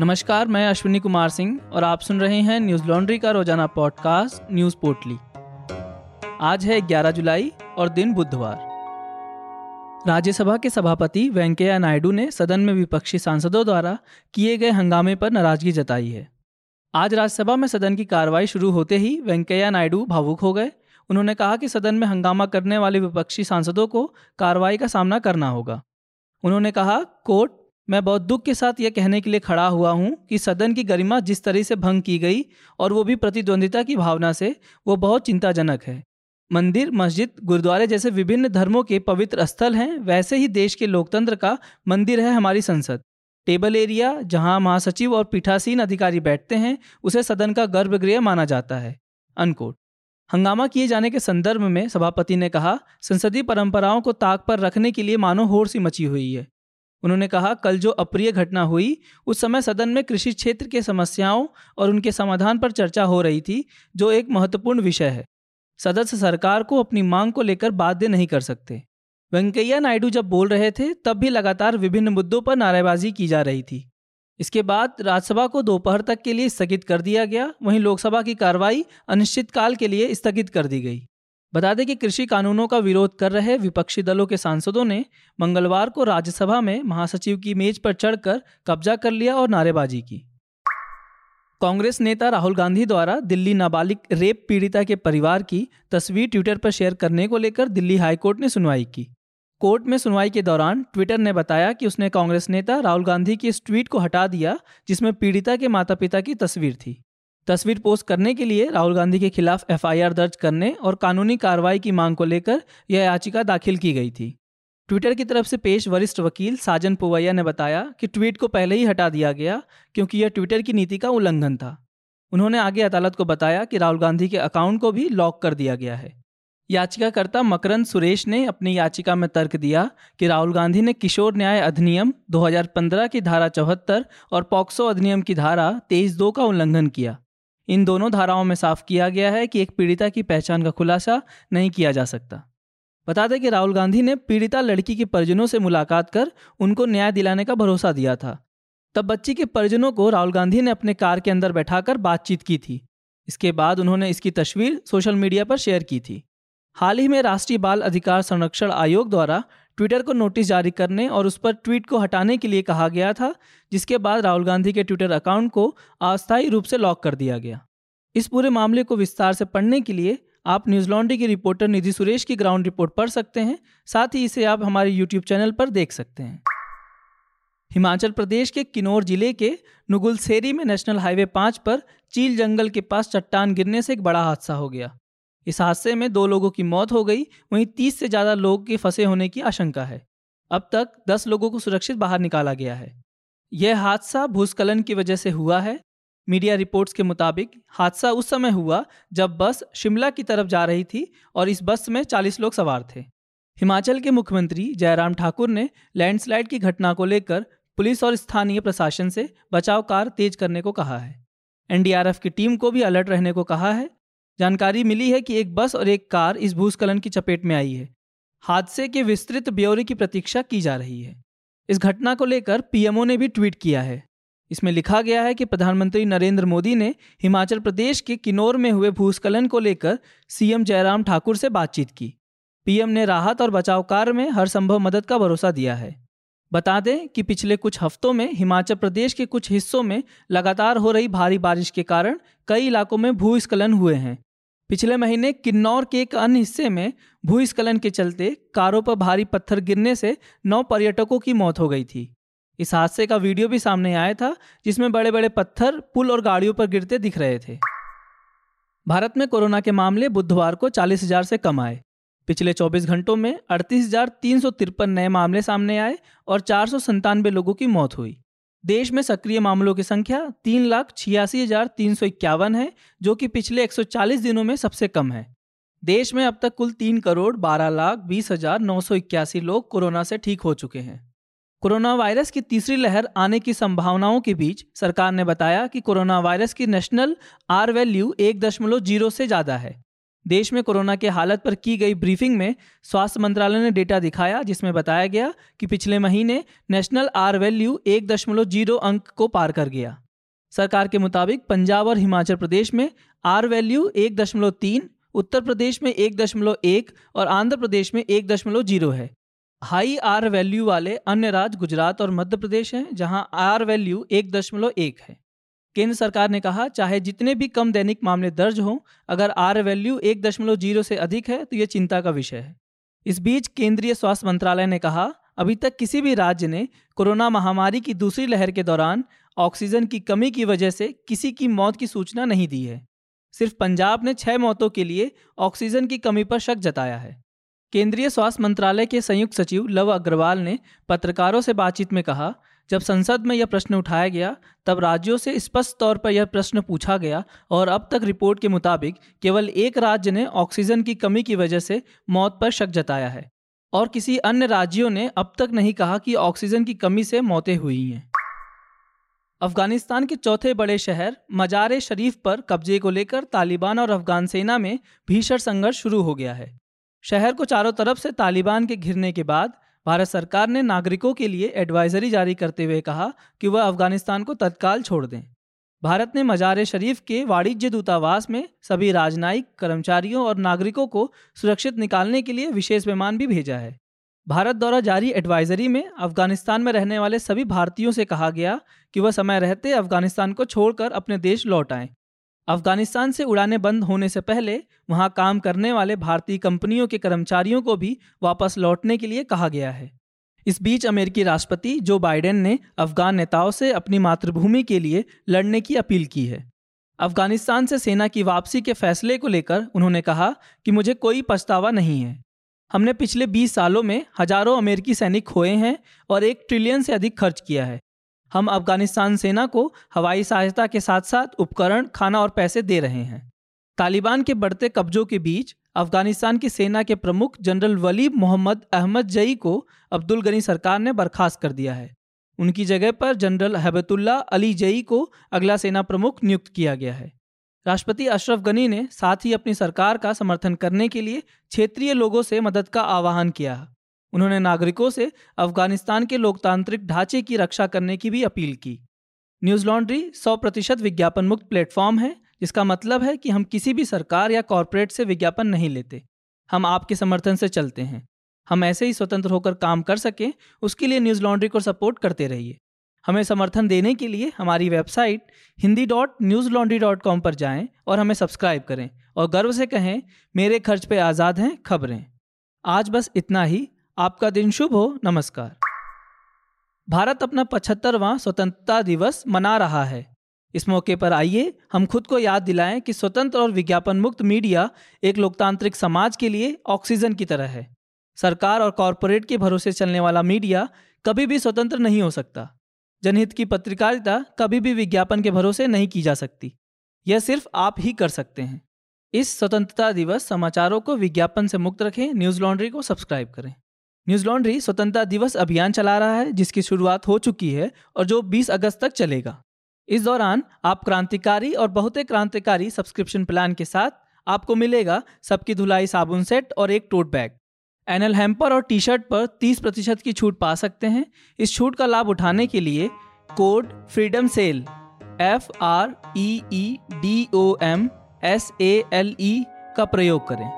नमस्कार, मैं अश्विनी कुमार सिंह और आप सुन रहे हैं न्यूज़ लॉन्ड्री का रोज़ाना पॉडकास्ट न्यूज़ पोर्टली। आज है 11 जुलाई और दिन बुधवार। राज्यसभा के सभापति वेंकैया नायडू ने सदन में विपक्षी सांसदों द्वारा किए गए हंगामे पर नाराज़गी जताई है। आज राज्यसभा में सदन की कार्रवाई शुरू होते ही वेंकैया नायडू भावुक हो गए। उन्होंने कहा कि सदन में हंगामा करने वाले विपक्षी सांसदों को कार्रवाई का सामना करना होगा। उन्होंने कहा, कोर्ट मैं बहुत दुख के साथ यह कहने के लिए खड़ा हुआ हूँ कि सदन की गरिमा जिस तरह से भंग की गई और वो भी प्रतिद्वंदिता की भावना से, वो बहुत चिंताजनक है। मंदिर, मस्जिद, गुरुद्वारे जैसे विभिन्न धर्मों के पवित्र स्थल हैं, वैसे ही देश के लोकतंत्र का मंदिर है हमारी संसद। टेबल एरिया, जहाँ महासचिव और पीठासीन अधिकारी बैठते हैं, उसे सदन का गर्भगृह माना जाता है। अनकोट हंगामा किए जाने के संदर्भ में सभापति ने कहा, संसदीय परंपराओं को ताक पर रखने के लिए मानो होर सी मची हुई है। उन्होंने कहा, कल जो अप्रिय घटना हुई, उस समय सदन में कृषि क्षेत्र के समस्याओं और उनके समाधान पर चर्चा हो रही थी, जो एक महत्वपूर्ण विषय है। सदस्य सरकार को अपनी मांग को लेकर बाध्य नहीं कर सकते। वेंकैया नायडू जब बोल रहे थे, तब भी लगातार विभिन्न मुद्दों पर नारेबाजी की जा रही थी। इसके बाद राज्यसभा को दोपहर तक के लिए स्थगित कर दिया गया, वहीं लोकसभा की कार्रवाई अनिश्चितकाल के लिए स्थगित कर दी गई। बता दें कि कृषि कानूनों का विरोध कर रहे विपक्षी दलों के सांसदों ने मंगलवार को राज्यसभा में महासचिव की मेज पर चढ़कर कब्जा कर लिया और नारेबाजी की। कांग्रेस नेता राहुल गांधी द्वारा दिल्ली नाबालिग रेप पीड़िता के परिवार की तस्वीर ट्विटर पर शेयर करने को लेकर दिल्ली हाईकोर्ट ने सुनवाई की। कोर्ट में सुनवाई के दौरान ट्विटर ने बताया कि उसने कांग्रेस नेता राहुल गांधी की इस ट्वीट को हटा दिया, जिसमें पीड़िता के माता पिता की तस्वीर थी। तस्वीर पोस्ट करने के लिए राहुल गांधी के खिलाफ एफआईआर दर्ज करने और कानूनी कार्रवाई की मांग को लेकर यह याचिका दाखिल की गई थी। ट्विटर की तरफ़ से पेश वरिष्ठ वकील साजन पुवैया ने बताया कि ट्वीट को पहले ही हटा दिया गया, क्योंकि यह ट्विटर की नीति का उल्लंघन था। उन्होंने आगे अदालत को बताया कि राहुल गांधी के अकाउंट को भी लॉक कर दिया गया है। याचिकाकर्ता मकरंद सुरेश ने अपनी याचिका में तर्क दिया कि राहुल गांधी ने किशोर न्याय अधिनियम 2015 की धारा चौहत्तर और पॉक्सो अधिनियम की धारा तेईस दो का उल्लंघन किया। इन दोनों धाराओं में साफ़ किया गया है कि एक पीड़िता की पहचान का खुलासा नहीं किया जा सकता। बता दें कि राहुल गांधी ने पीड़िता लड़की के परिजनों से मुलाकात कर उनको न्याय दिलाने का भरोसा दिया था। तब बच्ची के परिजनों को राहुल गांधी ने अपने कार के अंदर बैठाकर बातचीत की थी। इसके बाद उन्होंने इसकी तस्वीर सोशल मीडिया पर शेयर की थी। हाल ही में राष्ट्रीय बाल अधिकार संरक्षण आयोग द्वारा ट्विटर को नोटिस जारी करने और उस पर ट्वीट को हटाने के लिए कहा गया था, जिसके बाद राहुल गांधी के ट्विटर अकाउंट को अस्थायी रूप से लॉक कर दिया गया। इस पूरे मामले को विस्तार से पढ़ने के लिए आप न्यूज़ लॉन्ड्री की रिपोर्टर निधि सुरेश की ग्राउंड रिपोर्ट पढ़ सकते हैं, साथ ही इसे आप हमारे यूट्यूब चैनल पर देख सकते हैं। हिमाचल प्रदेश के किन्नौर ज़िले के नुगुलसेरी में नेशनल हाईवे पाँच पर चील जंगल के पास चट्टान गिरने से एक बड़ा हादसा हो गया। इस हादसे में दो लोगों की मौत हो गई, वहीं तीस से ज़्यादा लोग के फंसे होने की आशंका है। अब तक दस लोगों को सुरक्षित बाहर निकाला गया है। यह हादसा भूस्खलन की वजह से हुआ है। मीडिया रिपोर्ट्स के मुताबिक, हादसा उस समय हुआ जब बस शिमला की तरफ़ जा रही थी और इस बस में 40 लोग सवार थे। हिमाचल के मुख्यमंत्री जयराम ठाकुर ने लैंडस्लाइड की घटना को लेकर पुलिस और स्थानीय प्रशासन से बचाव कार्य तेज करने को कहा है। एनडीआरएफ की टीम को भी अलर्ट रहने को कहा है जानकारी मिली है कि एक बस और एक कार इस भूस्खलन की चपेट में आई है। हादसे के विस्तृत ब्यौरे की प्रतीक्षा की जा रही है। इस घटना को लेकर पीएमओ ने भी ट्वीट किया है। इसमें लिखा गया है कि प्रधानमंत्री नरेंद्र मोदी ने हिमाचल प्रदेश के किन्नौर में हुए भूस्खलन को लेकर सीएम जयराम ठाकुर से बातचीत की। पीएम ने राहत और बचाव कार्य में हर संभव मदद का भरोसा दिया है। बता दें कि पिछले कुछ हफ्तों में हिमाचल प्रदेश के कुछ हिस्सों में लगातार हो रही भारी बारिश के कारण कई इलाकों में भूस्खलन हुए हैं। पिछले महीने किन्नौर के एक अन्य हिस्से में भूस्खलन के चलते कारों पर भारी पत्थर गिरने से नौ पर्यटकों की मौत हो गई थी। इस हादसे का वीडियो भी सामने आया था, जिसमें बड़े बड़े पत्थर, पुल और गाड़ियों पर गिरते दिख रहे थे। भारत में कोरोना के मामले बुधवार को चालीस हज़ार से कम आए। पिछले 24 घंटों में अड़तीस हज़ार तीन सौ तिरपन नए मामले सामने आए और चार सौ लोगों की मौत हुई। देश में सक्रिय मामलों की संख्या तीन लाख छियासी हज़ार तीन सौ इक्यावन है, जो कि पिछले 140 दिनों में सबसे कम है। देश में अब तक कुल तीन करोड़ बारह लाख बीस हज़ार नौ सौ इक्यासी लोग कोरोना से ठीक हो चुके हैं। कोरोना वायरस की तीसरी लहर आने की संभावनाओं के बीच सरकार ने बताया कि कोरोना वायरस की नेशनल आर वैल्यू एक दशमलव ज़ीरो से ज़्यादा है। देश में कोरोना के हालत पर की गई ब्रीफिंग में स्वास्थ्य मंत्रालय ने डेटा दिखाया, जिसमें बताया गया कि पिछले महीने नेशनल आर वैल्यू एक दशमलव ज़ीरो अंक को पार कर गया। सरकार के मुताबिक पंजाब और हिमाचल प्रदेश में आर वैल्यू एक दशमलव तीन, उत्तर प्रदेश में एक दशमलव एक और आंध्र प्रदेश में एक दशमलव ज़ीरो है। हाई आर वैल्यू वाले अन्य राज्य गुजरात और मध्य प्रदेश हैं, जहाँ आर वैल्यू एक दशमलव एक है। केंद्र सरकार ने कहा, चाहे जितने भी कम दैनिक मामले दर्ज हों, अगर आर वैल्यू एक दशमलव ज़ीरो से अधिक है तो ये चिंता का विषय है। इस बीच केंद्रीय स्वास्थ्य मंत्रालय ने कहा, अभी तक किसी भी राज्य ने कोरोना महामारी की दूसरी लहर के दौरान ऑक्सीजन की कमी की वजह से किसी की मौत की सूचना नहीं दी है। सिर्फ़ पंजाब ने छह मौतों के लिए ऑक्सीजन की कमी पर शक जताया है। केंद्रीय स्वास्थ्य मंत्रालय के संयुक्त सचिव लव अग्रवाल ने पत्रकारों से बातचीत में कहा जब संसद में यह प्रश्न उठाया गया, तब राज्यों से स्पष्ट तौर पर यह प्रश्न पूछा गया और अब तक रिपोर्ट के मुताबिक केवल एक राज्य ने ऑक्सीजन की कमी की वजह से मौत पर शक जताया है और किसी अन्य राज्यों ने अब तक नहीं कहा कि ऑक्सीजन की कमी से मौतें हुई हैं। अफ़गानिस्तान के चौथे बड़े शहर मजार शरीफ पर कब्जे को लेकर तालिबान और अफगान सेना में भीषण संघर्ष शुरू हो गया है। शहर को चारों तरफ़ से तालिबान के घिरने के बाद भारत सरकार ने नागरिकों के लिए एडवाइजरी जारी करते हुए कहा कि वह अफ़गानिस्तान को तत्काल छोड़ दें। भारत ने मजार शरीफ के वाणिज्य दूतावास में सभी राजनयिक कर्मचारियों और नागरिकों को सुरक्षित निकालने के लिए विशेष विमान भी भेजा है। भारत द्वारा जारी एडवाइजरी में अफ़गानिस्तान में रहने वाले सभी भारतीयों से कहा गया कि वह समय रहते अफ़गानिस्तान को छोड़कर अपने देश लौट आएँ। अफ़गानिस्तान से उड़ानें बंद होने से पहले वहाँ काम करने वाले भारतीय कंपनियों के कर्मचारियों को भी वापस लौटने के लिए कहा गया है। इस बीच अमेरिकी राष्ट्रपति जो बाइडेन ने अफगान नेताओं से अपनी मातृभूमि के लिए लड़ने की अपील की है। अफ़गानिस्तान से सेना की वापसी के फैसले को लेकर उन्होंने कहा कि मुझे कोई पछतावा नहीं है। हमने पिछले 20 सालों में हज़ारों अमेरिकी सैनिक खोए हैं और एक ट्रिलियन से अधिक खर्च किया है। हम अफ़गानिस्तान सेना को हवाई सहायता के साथ साथ उपकरण, खाना और पैसे दे रहे हैं। तालिबान के बढ़ते कब्जों के बीच अफ़गानिस्तान की सेना के प्रमुख जनरल वलीब मोहम्मद अहमद जई को अब्दुल गनी सरकार ने बर्खास्त कर दिया है। उनकी जगह पर जनरल हैबतुल्ला अली जई को अगला सेना प्रमुख नियुक्त किया गया है। राष्ट्रपति अशरफ गनी ने साथ ही अपनी सरकार का समर्थन करने के लिए क्षेत्रीय लोगों से मदद का आह्वान किया। उन्होंने नागरिकों से अफ़गानिस्तान के लोकतांत्रिक ढांचे की रक्षा करने की भी अपील की। न्यूज़ लॉन्ड्री सौ प्रतिशत विज्ञापन मुक्त प्लेटफॉर्म है, जिसका मतलब है कि हम किसी भी सरकार या कॉरपोरेट से विज्ञापन नहीं लेते। हम आपके समर्थन से चलते हैं। हम ऐसे ही स्वतंत्र होकर काम कर सकें, उसके लिए न्यूज़ लॉन्ड्री को सपोर्ट करते रहिए। हमें समर्थन देने के लिए हमारी website Hindi dot Newslaundry dot com पर जाएँ और हमें सब्सक्राइब करें और गर्व से कहें, मेरे खर्च पे आज़ाद हैं, खबरें। आज बस इतना ही। आपका दिन शुभ हो। नमस्कार। भारत अपना पचहत्तरवां स्वतंत्रता दिवस मना रहा है। इस मौके पर आइए हम खुद को याद दिलाएँ कि स्वतंत्र और विज्ञापन मुक्त मीडिया एक लोकतांत्रिक समाज के लिए ऑक्सीजन की तरह है। सरकार और कॉरपोरेट के भरोसे चलने वाला मीडिया कभी भी स्वतंत्र नहीं हो सकता। जनहित की पत्रकारिता कभी भी विज्ञापन के भरोसे नहीं की जा सकती। यह सिर्फ़ आप ही कर सकते हैं। इस स्वतंत्रता दिवस समाचारों को विज्ञापन से मुक्त रखें। न्यूज़ लॉन्ड्री को सब्सक्राइब करें। न्यूज़ लॉन्ड्री स्वतंत्रता दिवस अभियान चला रहा है, जिसकी शुरुआत हो चुकी है और जो 20 अगस्त तक चलेगा। इस दौरान आप क्रांतिकारी और बहुत क्रांतिकारी सब्सक्रिप्शन प्लान के साथ आपको मिलेगा सबकी धुलाई साबुन सेट और एक टोट बैग। एनएल हैम्पर और टी शर्ट पर 30 प्रतिशत की छूट पा सकते हैं। इस छूट का लाभ उठाने के लिए code freedom sale, F R E E D O M S A L E, का प्रयोग करें।